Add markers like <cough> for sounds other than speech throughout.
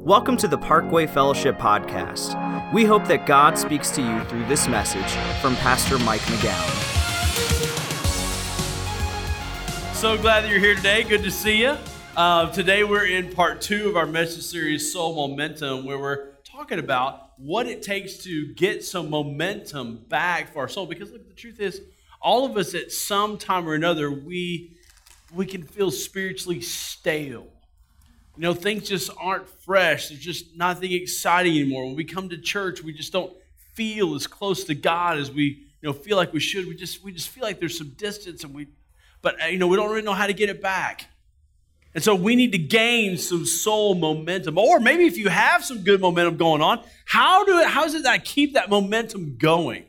Welcome to the Parkway Fellowship Podcast. We hope that God speaks to you through this message from Pastor Mike McGowan. So glad that you're here today. Good to see you. Uh, today we're in part two of our message series, Soul Momentum, where we're talking about what it takes to get some momentum back for our soul. Because look, the truth is, all of us at some time or another, we we can feel spiritually stale. You know, things just aren't fresh. There's just nothing exciting anymore. When we come to church, we just don't feel as close to God as we, you know, feel like we should. We just we just feel like there's some distance and we but uh, you know, we don't really know how to get it back. And so we need to gain some soul momentum. Or maybe if you have some good momentum going on, how do it how is it that I keep that momentum going?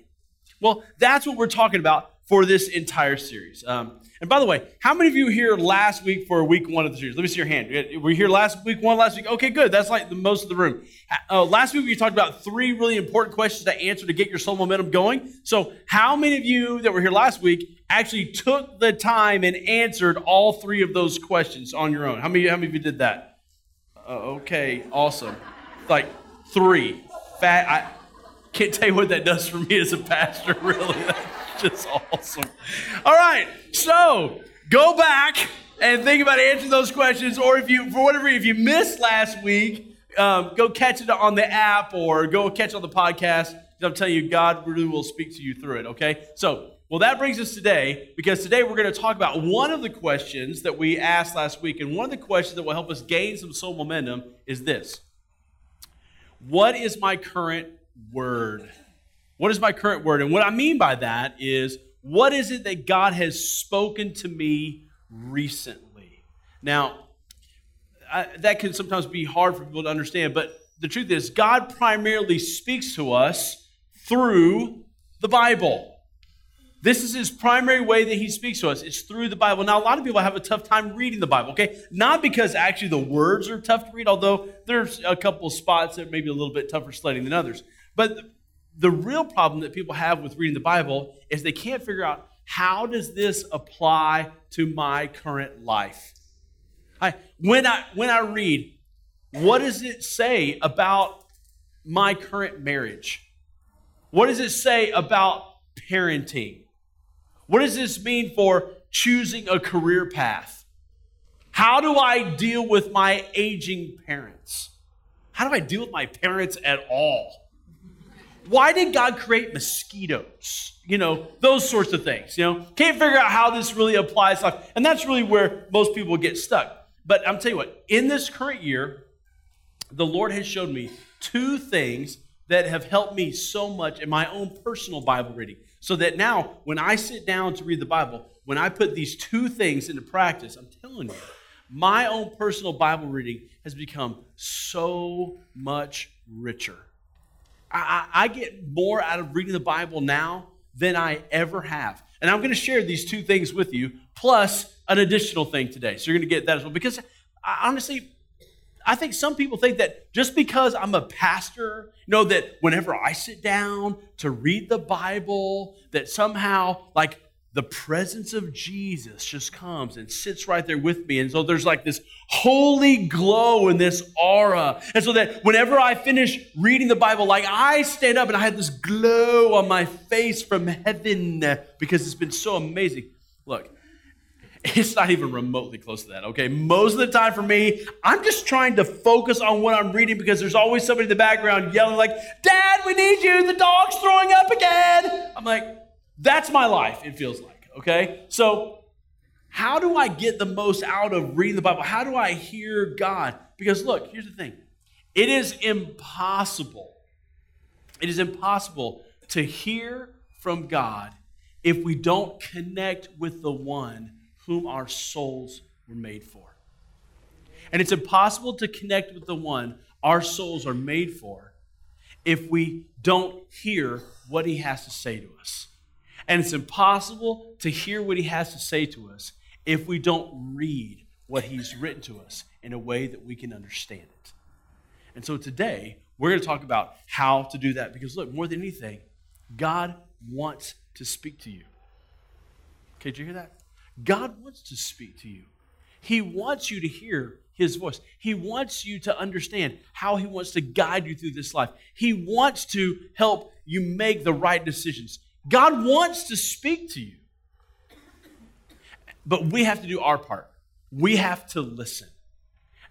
Well, that's what we're talking about for this entire series. Um, and by the way, how many of you here last week for week one of the series? Let me see your hand. Were here last week one last week? Okay, good. That's like the most of the room. Uh, last week we talked about three really important questions to answer to get your soul momentum going. So, how many of you that were here last week actually took the time and answered all three of those questions on your own? How many? How many of you did that? Uh, okay, awesome. Like three. Fat. I can't tell you what that does for me as a pastor. <laughs> Really <laughs> just awesome. All right, so go back and think about answering those questions, or if you, for whatever, if you missed last week, um, go catch it on the app or go catch on the podcast. I'm telling you, God really will speak to you through it. Okay, so well, that brings us today because today we're going to talk about one of the questions that we asked last week, and one of the questions that will help us gain some soul momentum is this: What is my current word? What is my current word? And what I mean by that is, what is it that God has spoken to me recently? Now, I, that can sometimes be hard for people to understand, but the truth is, God primarily speaks to us through the Bible. This is his primary way that he speaks to us. It's through the Bible. Now, a lot of people have a tough time reading the Bible, okay? Not because actually the words are tough to read, although there's a couple spots that may be a little bit tougher sledding than others. But the real problem that people have with reading the Bible is they can't figure out how does this apply to my current life. I, when I when I read, what does it say about my current marriage? What does it say about parenting? What does this mean for choosing a career path? How do I deal with my aging parents? How do I deal with my parents at all? Why did God create mosquitoes? You know, those sorts of things. You know, can't figure out how this really applies. And that's really where most people get stuck. But I'm telling you what, in this current year, the Lord has showed me two things that have helped me so much in my own personal Bible reading. So that now, when I sit down to read the Bible, when I put these two things into practice, I'm telling you, my own personal Bible reading has become so much richer. I, I get more out of reading the Bible now than I ever have. And I'm going to share these two things with you, plus an additional thing today. So you're going to get that as well. Because I, honestly, I think some people think that just because I'm a pastor, you know, that whenever I sit down to read the Bible, that somehow, like, the presence of Jesus just comes and sits right there with me. And so there's like this holy glow and this aura. And so that whenever I finish reading the Bible, like I stand up and I have this glow on my face from heaven because it's been so amazing. Look, it's not even remotely close to that, okay? Most of the time for me, I'm just trying to focus on what I'm reading because there's always somebody in the background yelling, like, Dad, we need you. The dog's throwing up again. I'm like, that's my life, it feels like, okay? So, how do I get the most out of reading the Bible? How do I hear God? Because look, here's the thing it is impossible, it is impossible to hear from God if we don't connect with the one whom our souls were made for. And it's impossible to connect with the one our souls are made for if we don't hear what he has to say to us. And it's impossible to hear what he has to say to us if we don't read what he's written to us in a way that we can understand it. And so today, we're going to talk about how to do that because, look, more than anything, God wants to speak to you. Okay, did you hear that? God wants to speak to you. He wants you to hear his voice. He wants you to understand how he wants to guide you through this life. He wants to help you make the right decisions. God wants to speak to you. But we have to do our part. We have to listen.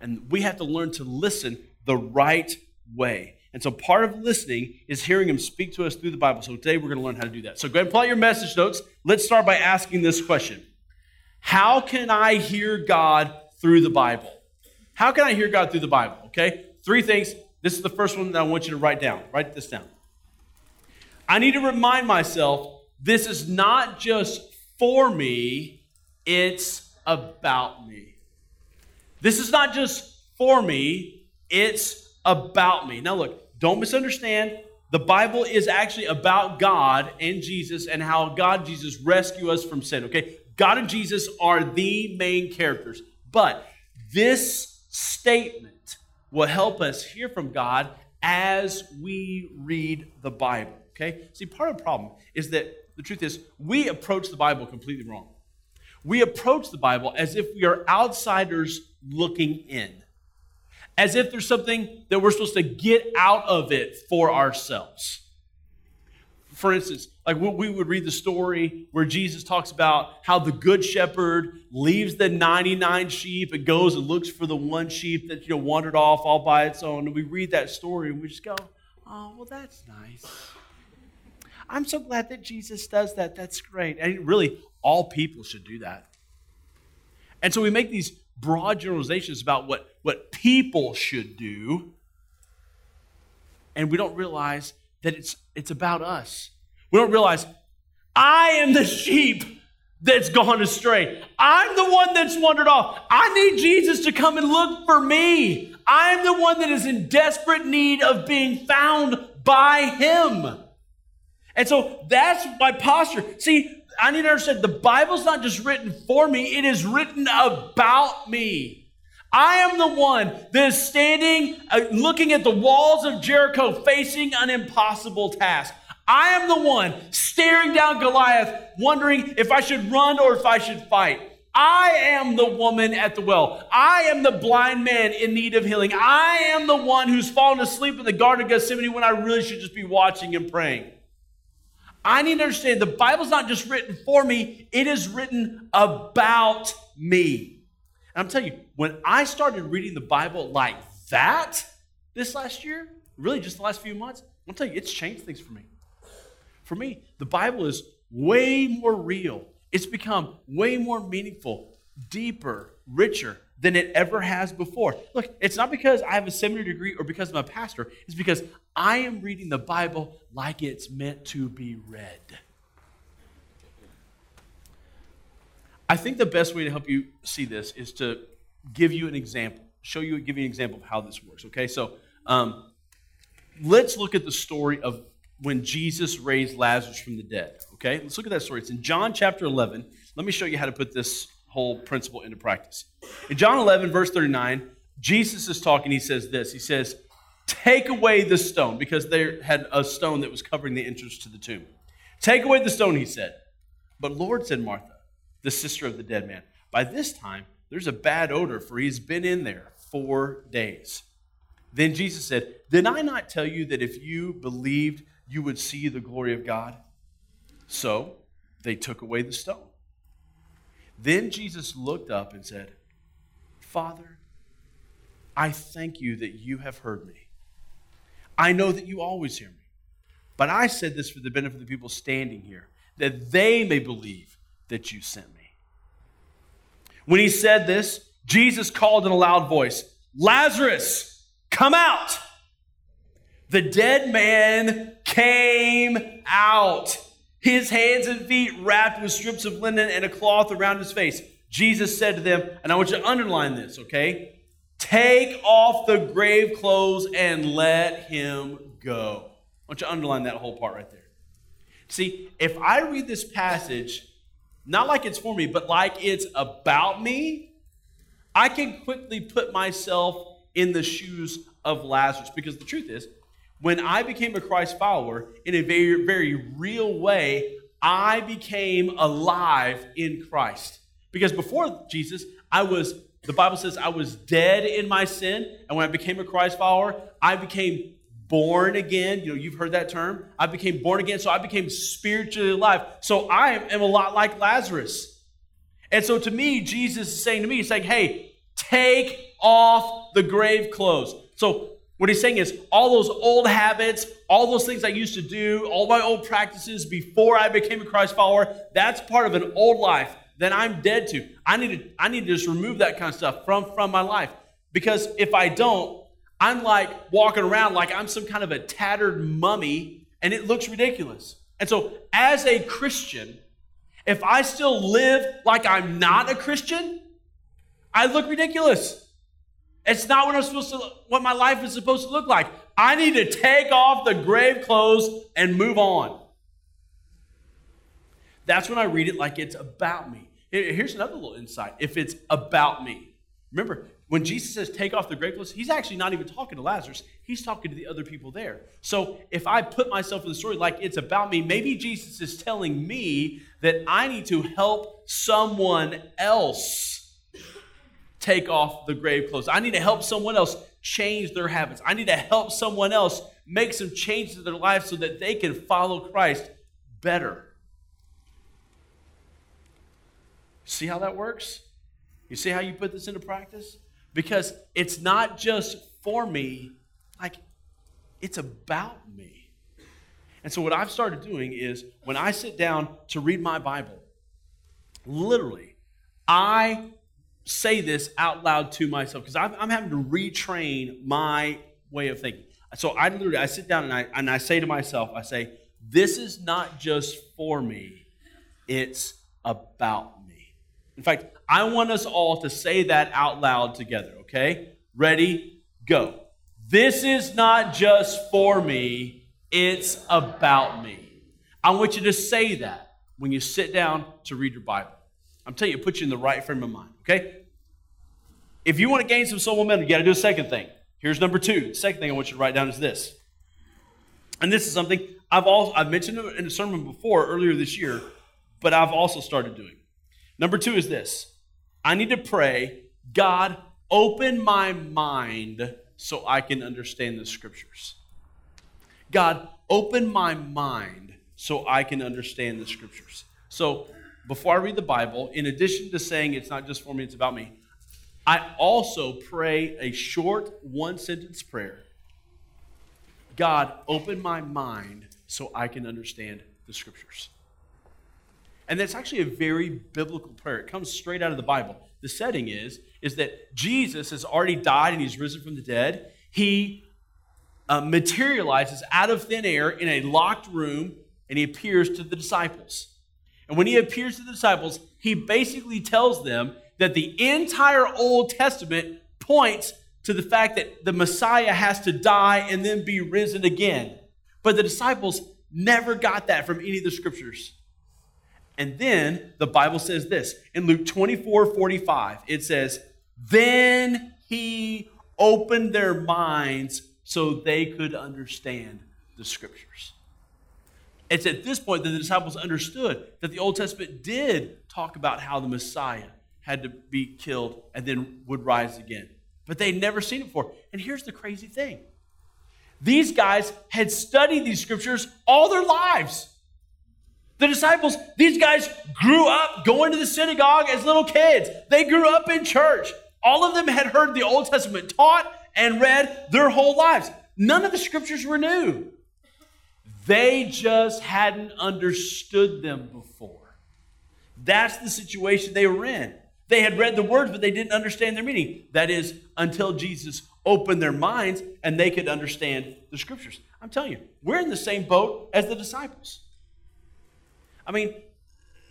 And we have to learn to listen the right way. And so part of listening is hearing him speak to us through the Bible. So today we're going to learn how to do that. So go ahead and pull out your message notes. Let's start by asking this question How can I hear God through the Bible? How can I hear God through the Bible? Okay? Three things. This is the first one that I want you to write down. Write this down. I need to remind myself this is not just for me, it's about me. This is not just for me, it's about me. Now, look, don't misunderstand. The Bible is actually about God and Jesus and how God, Jesus, rescue us from sin, okay? God and Jesus are the main characters. But this statement will help us hear from God as we read the Bible. Okay? See, part of the problem is that the truth is we approach the Bible completely wrong. We approach the Bible as if we are outsiders looking in, as if there's something that we're supposed to get out of it for ourselves. For instance, like we would read the story where Jesus talks about how the good shepherd leaves the 99 sheep and goes and looks for the one sheep that you know wandered off all by its own. And we read that story and we just go, oh, well, that's nice. I'm so glad that Jesus does that. That's great. And really, all people should do that. And so we make these broad generalizations about what, what people should do, and we don't realize that it's, it's about us. We don't realize I am the sheep that's gone astray. I'm the one that's wandered off. I need Jesus to come and look for me. I'm the one that is in desperate need of being found by Him. And so that's my posture. See, I need to understand the Bible's not just written for me, it is written about me. I am the one that is standing, uh, looking at the walls of Jericho, facing an impossible task. I am the one staring down Goliath, wondering if I should run or if I should fight. I am the woman at the well. I am the blind man in need of healing. I am the one who's fallen asleep in the Garden of Gethsemane when I really should just be watching and praying. I need to understand the Bible's not just written for me, it is written about me. And I'm telling you, when I started reading the Bible like that this last year, really just the last few months, I'm telling you, it's changed things for me. For me, the Bible is way more real. It's become way more meaningful, deeper, richer than it ever has before. Look, it's not because I have a seminary degree or because I'm a pastor, it's because I am reading the Bible like it's meant to be read. I think the best way to help you see this is to give you an example, show you, give you an example of how this works, okay? So um, let's look at the story of when Jesus raised Lazarus from the dead, okay? Let's look at that story. It's in John chapter 11. Let me show you how to put this whole principle into practice. In John 11, verse 39, Jesus is talking. He says this He says, Take away the stone, because they had a stone that was covering the entrance to the tomb. Take away the stone, he said. But Lord, said Martha, the sister of the dead man, by this time there's a bad odor, for he's been in there four days. Then Jesus said, Did I not tell you that if you believed, you would see the glory of God? So they took away the stone. Then Jesus looked up and said, Father, I thank you that you have heard me. I know that you always hear me. But I said this for the benefit of the people standing here, that they may believe that you sent me. When he said this, Jesus called in a loud voice, Lazarus, come out. The dead man came out his hands and feet wrapped with strips of linen and a cloth around his face. Jesus said to them, and I want you to underline this, okay? Take off the grave clothes and let him go. I want you to underline that whole part right there. See, if I read this passage, not like it's for me, but like it's about me, I can quickly put myself in the shoes of Lazarus. Because the truth is, when I became a Christ follower in a very, very real way, I became alive in Christ. Because before Jesus, I was the Bible says I was dead in my sin, and when I became a Christ follower, I became born again. You know, you've heard that term. I became born again, so I became spiritually alive. So I am a lot like Lazarus. And so to me, Jesus is saying to me, he's saying, hey, take off the grave clothes. So what he's saying is all those old habits, all those things I used to do, all my old practices before I became a Christ follower, that's part of an old life that I'm dead to. I need to, I need to just remove that kind of stuff from, from my life. Because if I don't, I'm like walking around like I'm some kind of a tattered mummy and it looks ridiculous. And so, as a Christian, if I still live like I'm not a Christian, I look ridiculous. It's not what I'm supposed to what my life is supposed to look like. I need to take off the grave clothes and move on. That's when I read it like it's about me. Here's another little insight. If it's about me. Remember, when Jesus says take off the grave clothes, he's actually not even talking to Lazarus. He's talking to the other people there. So if I put myself in the story like it's about me, maybe Jesus is telling me that I need to help someone else take off the grave clothes. I need to help someone else change their habits. I need to help someone else make some changes in their life so that they can follow Christ better. See how that works? You see how you put this into practice? because it's not just for me, like it's about me. And so, what I've started doing is when I sit down to read my Bible, literally, I say this out loud to myself because I'm, I'm having to retrain my way of thinking. So I literally I sit down and I and I say to myself, I say, this is not just for me, it's about me. In fact, I want us all to say that out loud together, okay? Ready, go. This is not just for me, it's about me. I want you to say that when you sit down to read your Bible. I'm telling you, it puts you in the right frame of mind, okay? If you want to gain some soul momentum, you got to do a second thing. Here's number two. The second thing I want you to write down is this. And this is something I've also I've mentioned in a sermon before earlier this year, but I've also started doing. Number two is this I need to pray, God, open my mind so I can understand the scriptures. God, open my mind so I can understand the scriptures. So, before I read the Bible, in addition to saying it's not just for me, it's about me, I also pray a short one sentence prayer God, open my mind so I can understand the scriptures. And that's actually a very biblical prayer. It comes straight out of the Bible. The setting is is that Jesus has already died and he's risen from the dead. He uh, materializes out of thin air in a locked room and he appears to the disciples. And when he appears to the disciples, he basically tells them that the entire Old Testament points to the fact that the Messiah has to die and then be risen again. But the disciples never got that from any of the scriptures. And then the Bible says this in Luke 24 45, it says, Then he opened their minds so they could understand the scriptures. It's at this point that the disciples understood that the Old Testament did talk about how the Messiah had to be killed and then would rise again. But they'd never seen it before. And here's the crazy thing these guys had studied these scriptures all their lives. The disciples, these guys grew up going to the synagogue as little kids. They grew up in church. All of them had heard the Old Testament taught and read their whole lives. None of the scriptures were new. They just hadn't understood them before. That's the situation they were in. They had read the words, but they didn't understand their meaning. That is, until Jesus opened their minds and they could understand the scriptures. I'm telling you, we're in the same boat as the disciples. I mean,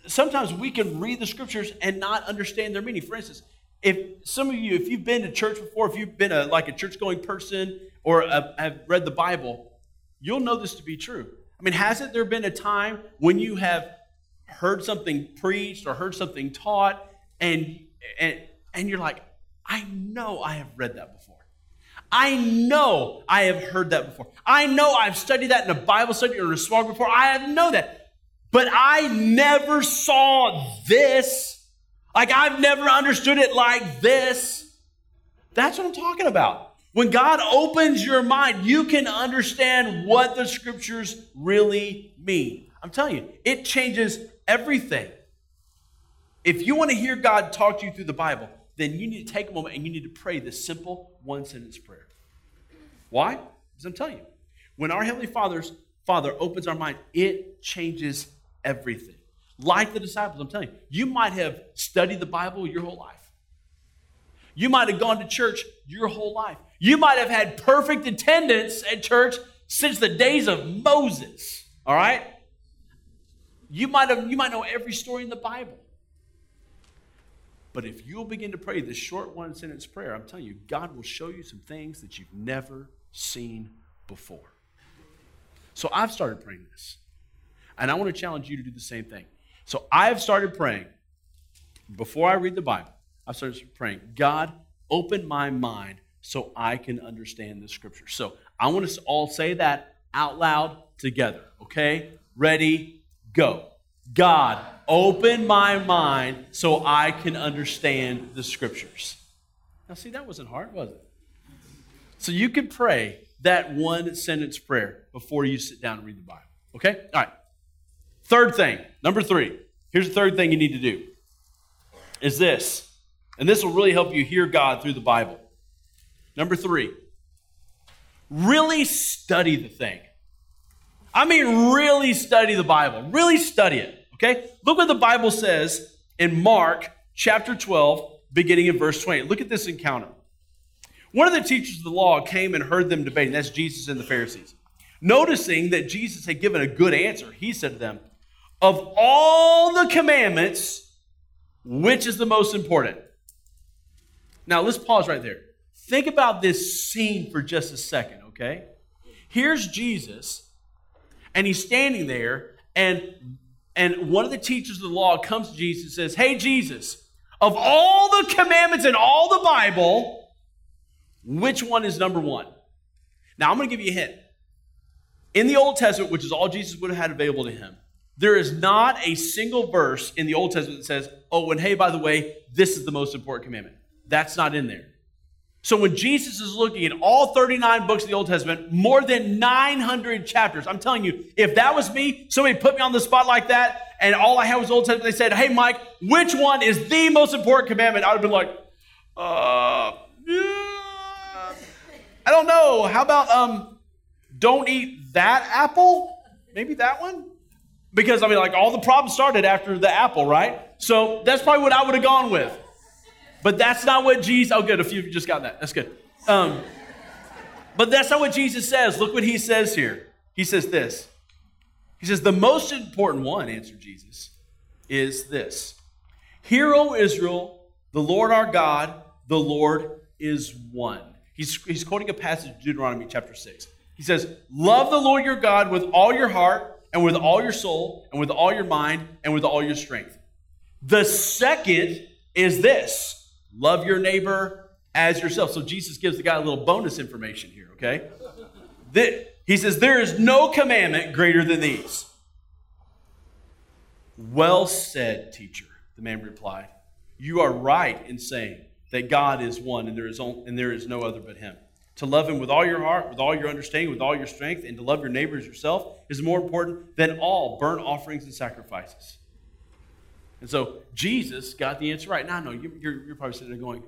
sometimes we can read the scriptures and not understand their meaning. For instance, if some of you, if you've been to church before, if you've been a, like a church going person or a, have read the Bible, you'll know this to be true. I mean, hasn't there been a time when you have heard something preached or heard something taught and, and, and you're like, I know I have read that before. I know I have heard that before. I know I've studied that in a Bible study or a group before. I know that. But I never saw this. Like, I've never understood it like this. That's what I'm talking about. When God opens your mind, you can understand what the scriptures really mean. I'm telling you, it changes everything. If you want to hear God talk to you through the Bible, then you need to take a moment and you need to pray this simple one sentence prayer. Why? Because I'm telling you, when our Heavenly Father's Father opens our mind, it changes everything. Like the disciples, I'm telling you, you might have studied the Bible your whole life. You might have gone to church your whole life. You might have had perfect attendance at church since the days of Moses. All right? You might have you might know every story in the Bible. But if you'll begin to pray this short one sentence prayer, I'm telling you, God will show you some things that you've never seen before. So I've started praying this. And I want to challenge you to do the same thing. So I've started praying before I read the Bible. I've started praying, God, open my mind so I can understand the scripture. So I want us to all say that out loud together. Okay? Ready, go. God, open my mind so I can understand the scriptures. Now, see, that wasn't hard, was it? So you can pray that one sentence prayer before you sit down and read the Bible. Okay? All right. Third thing, number three. Here's the third thing you need to do is this. And this will really help you hear God through the Bible. Number three, really study the thing. I mean, really study the Bible. Really study it. Okay? Look what the Bible says in Mark chapter 12, beginning in verse 20. Look at this encounter. One of the teachers of the law came and heard them debating. That's Jesus and the Pharisees. Noticing that Jesus had given a good answer, he said to them, Of all the commandments, which is the most important? Now, let's pause right there. Think about this scene for just a second, okay? Here's Jesus, and he's standing there, and, and one of the teachers of the law comes to Jesus and says, Hey, Jesus, of all the commandments in all the Bible, which one is number one? Now, I'm going to give you a hint. In the Old Testament, which is all Jesus would have had available to him, there is not a single verse in the Old Testament that says, oh, and hey, by the way, this is the most important commandment. That's not in there. So when Jesus is looking at all 39 books of the Old Testament, more than 900 chapters, I'm telling you, if that was me, somebody put me on the spot like that, and all I had was Old Testament, they said, hey, Mike, which one is the most important commandment? I would have been like, uh, yeah. I don't know. How about um, don't eat that apple? Maybe that one? Because I mean, like all the problems started after the apple, right? So that's probably what I would have gone with. But that's not what Jesus. Oh, good. A few you just got that. That's good. Um, but that's not what Jesus says. Look what he says here. He says this. He says, The most important one, answered Jesus, is this Hear, O Israel, the Lord our God, the Lord is one. He's, he's quoting a passage of Deuteronomy chapter 6. He says, Love the Lord your God with all your heart, and with all your soul, and with all your mind, and with all your strength. The second is this love your neighbor as yourself. So Jesus gives the guy a little bonus information here, okay? He says, There is no commandment greater than these. Well said, teacher, the man replied. You are right in saying that God is one and there is, only, and there is no other but Him. To love Him with all your heart, with all your understanding, with all your strength, and to love your neighbors yourself is more important than all burnt offerings and sacrifices. And so Jesus got the answer right. Now, no, you're, you're probably sitting there going,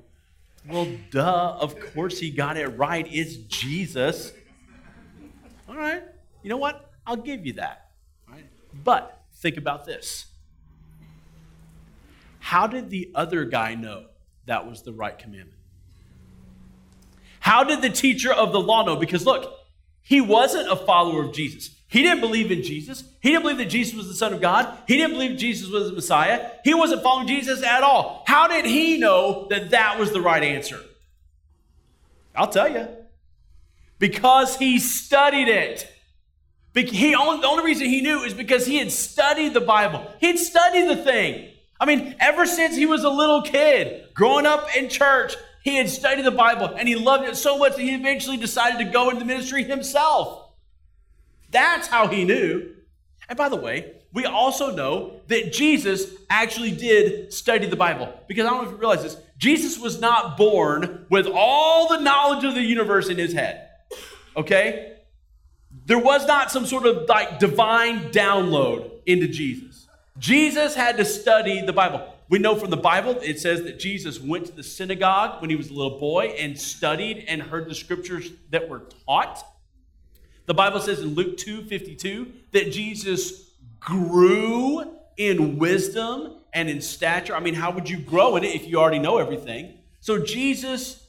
well, duh, of course he got it right. It's Jesus. All right, you know what? I'll give you that. But think about this. How did the other guy know that was the right commandment. How did the teacher of the law know? Because look, he wasn't a follower of Jesus. He didn't believe in Jesus. He didn't believe that Jesus was the Son of God. He didn't believe Jesus was the Messiah. He wasn't following Jesus at all. How did he know that that was the right answer? I'll tell you. Because he studied it. He the only reason he knew is because he had studied the Bible. He had studied the thing. I mean, ever since he was a little kid, growing up in church, he had studied the Bible and he loved it so much that he eventually decided to go into ministry himself. That's how he knew. And by the way, we also know that Jesus actually did study the Bible. Because I don't know if you realize this, Jesus was not born with all the knowledge of the universe in his head. Okay? There was not some sort of like divine download into Jesus. Jesus had to study the Bible. We know from the Bible, it says that Jesus went to the synagogue when he was a little boy and studied and heard the scriptures that were taught. The Bible says in Luke 2 52 that Jesus grew in wisdom and in stature. I mean, how would you grow in it if you already know everything? So Jesus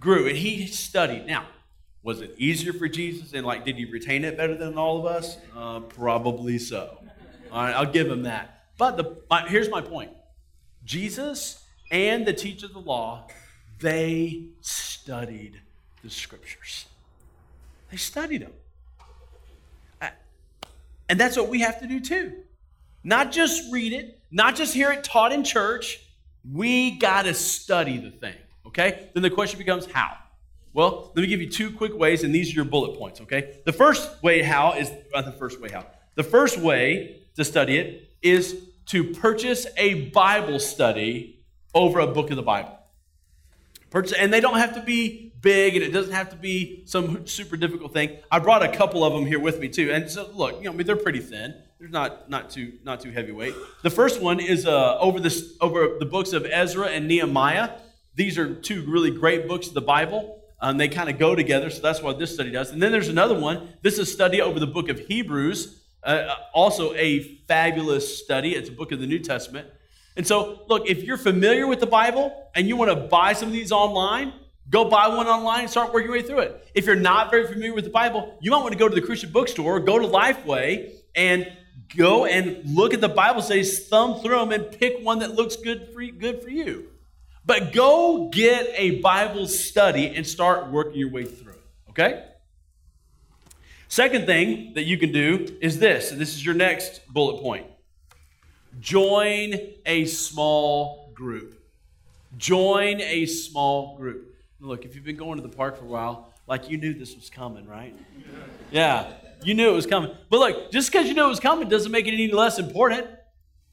grew and he studied. Now, was it easier for Jesus and like did he retain it better than all of us? Uh, probably so. All right, I'll give him that. But the, my, here's my point Jesus and the teacher of the law, they studied the scriptures. They studied them. And that's what we have to do too. Not just read it, not just hear it taught in church. We got to study the thing, okay? Then the question becomes how? Well, let me give you two quick ways, and these are your bullet points, okay? The first way how is uh, the first way how. The first way to study it is to purchase a Bible study over a book of the Bible. Purchase, and they don't have to be big, and it doesn't have to be some super difficult thing. I brought a couple of them here with me too, and so look, you know, I mean, they're pretty thin. They're not not too not too heavyweight. The first one is uh, over this over the books of Ezra and Nehemiah. These are two really great books of the Bible. Um, they kind of go together, so that's what this study does. And then there's another one. This is a study over the book of Hebrews. Uh, uh, also, a fabulous study. It's a book of the New Testament. And so, look, if you're familiar with the Bible and you want to buy some of these online, go buy one online and start working your way through it. If you're not very familiar with the Bible, you might want to go to the Christian bookstore, go to Lifeway, and go and look at the Bible studies, thumb through them, and pick one that looks good for you, good for you. But go get a Bible study and start working your way through it. Okay? Second thing that you can do is this, and this is your next bullet point join a small group. Join a small group. Look, if you've been going to the park for a while, like you knew this was coming, right? Yeah, you knew it was coming. But look, just because you know it was coming doesn't make it any less important.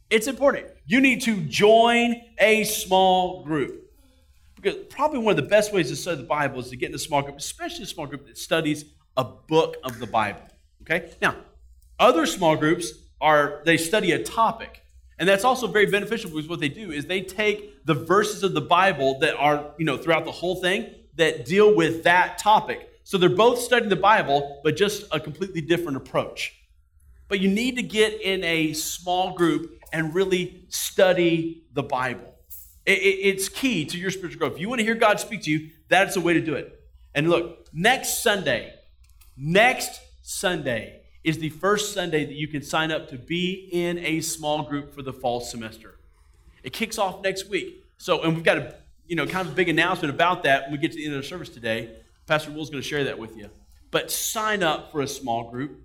It's important. You need to join a small group. Because probably one of the best ways to study the Bible is to get in a small group, especially a small group that studies a book of the Bible. Okay? Now, other small groups are they study a topic. And that's also very beneficial because what they do is they take the verses of the Bible that are, you know, throughout the whole thing that deal with that topic. So they're both studying the Bible, but just a completely different approach. But you need to get in a small group and really study the Bible. it's key to your spiritual growth. If you want to hear God speak to you, that's the way to do it. And look, next Sunday, Next Sunday is the first Sunday that you can sign up to be in a small group for the fall semester. It kicks off next week. So, and we've got a you know kind of a big announcement about that when we get to the end of the service today. Pastor Will's going to share that with you. But sign up for a small group.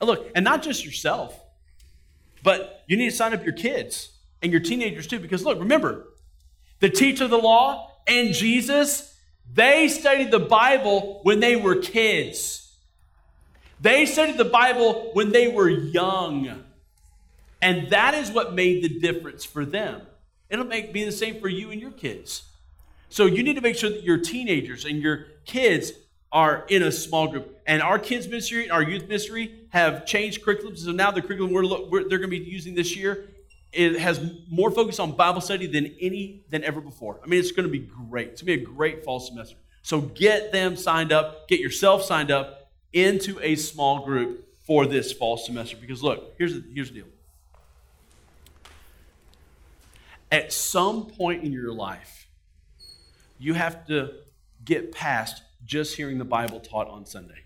And look, and not just yourself, but you need to sign up your kids and your teenagers too. Because look, remember, the teacher of the law and Jesus, they studied the Bible when they were kids. They studied the Bible when they were young. And that is what made the difference for them. It'll make, be the same for you and your kids. So you need to make sure that your teenagers and your kids are in a small group. And our kids ministry, our youth ministry have changed curriculums. So now the curriculum we're, we're, they're going to be using this year it has more focus on Bible study than any than ever before. I mean, it's going to be great. It's going to be a great fall semester. So get them signed up, get yourself signed up, into a small group for this fall semester. Because look, here's the, here's the deal. At some point in your life, you have to get past just hearing the Bible taught on Sunday.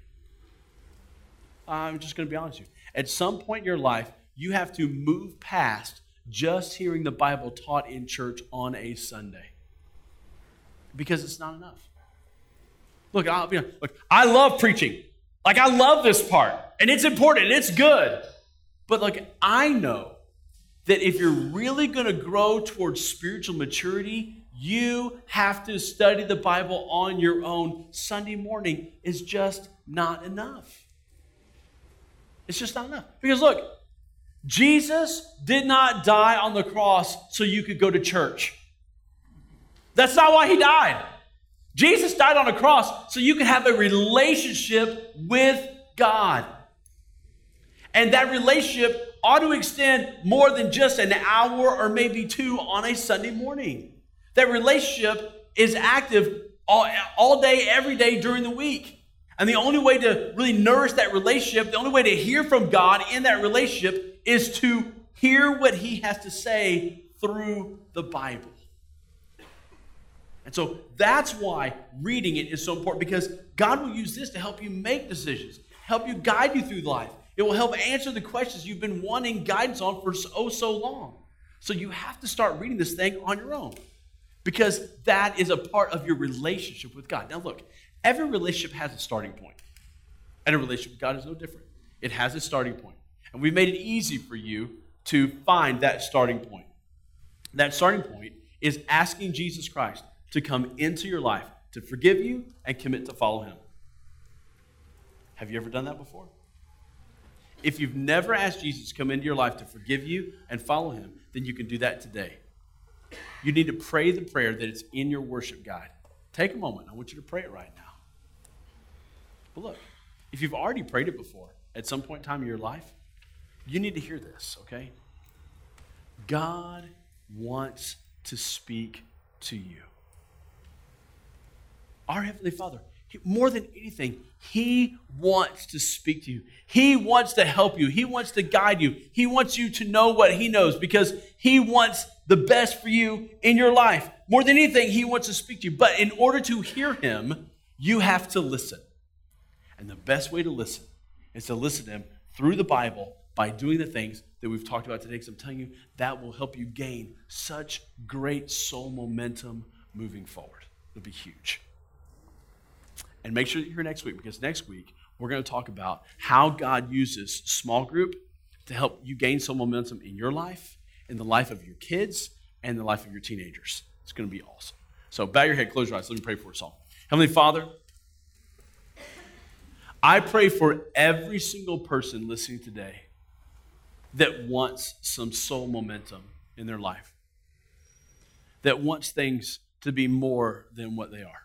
I'm just going to be honest with you. At some point in your life, you have to move past just hearing the Bible taught in church on a Sunday because it's not enough. Look, I, you know, look, I love preaching. Like, I love this part, and it's important, and it's good. But, like, I know that if you're really going to grow towards spiritual maturity, you have to study the Bible on your own. Sunday morning is just not enough. It's just not enough. Because look, Jesus did not die on the cross so you could go to church. That's not why he died. Jesus died on a cross so you can have a relationship with God. And that relationship ought to extend more than just an hour or maybe two on a Sunday morning. That relationship is active all, all day, every day during the week. And the only way to really nourish that relationship, the only way to hear from God in that relationship is to hear what He has to say through the Bible. And so that's why reading it is so important because God will use this to help you make decisions, help you guide you through life. It will help answer the questions you've been wanting guidance on for oh so long. So you have to start reading this thing on your own because that is a part of your relationship with God. Now, look, every relationship has a starting point, and a relationship with God is no different. It has a starting point, and we've made it easy for you to find that starting point. That starting point is asking Jesus Christ to come into your life, to forgive you, and commit to follow him. Have you ever done that before? If you've never asked Jesus to come into your life to forgive you and follow him, then you can do that today. You need to pray the prayer that is in your worship guide. Take a moment. I want you to pray it right now. But look, if you've already prayed it before at some point in time in your life, you need to hear this, okay? God wants to speak to you. Our Heavenly Father, more than anything, He wants to speak to you. He wants to help you. He wants to guide you. He wants you to know what He knows because He wants the best for you in your life. More than anything, He wants to speak to you. But in order to hear Him, you have to listen. And the best way to listen is to listen to Him through the Bible by doing the things that we've talked about today. Because I'm telling you, that will help you gain such great soul momentum moving forward. It'll be huge. And make sure that you're here next week because next week we're going to talk about how God uses small group to help you gain some momentum in your life, in the life of your kids, and the life of your teenagers. It's going to be awesome. So bow your head, close your eyes. Let me pray for us all. Heavenly Father, I pray for every single person listening today that wants some soul momentum in their life, that wants things to be more than what they are.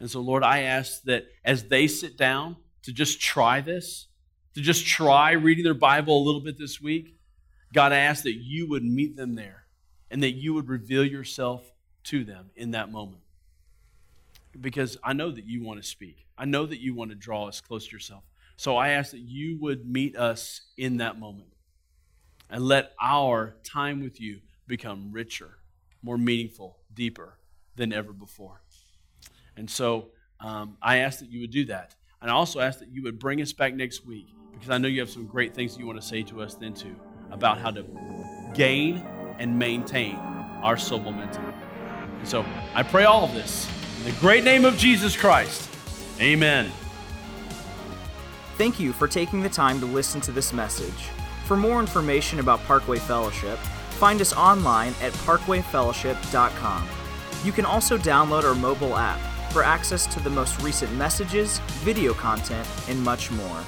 And so, Lord, I ask that as they sit down to just try this, to just try reading their Bible a little bit this week, God, I ask that you would meet them there and that you would reveal yourself to them in that moment. Because I know that you want to speak, I know that you want to draw us close to yourself. So I ask that you would meet us in that moment and let our time with you become richer, more meaningful, deeper than ever before. And so um, I ask that you would do that. And I also ask that you would bring us back next week because I know you have some great things you want to say to us then too about how to gain and maintain our soul momentum. And so I pray all of this in the great name of Jesus Christ. Amen. Thank you for taking the time to listen to this message. For more information about Parkway Fellowship, find us online at parkwayfellowship.com. You can also download our mobile app for access to the most recent messages, video content, and much more.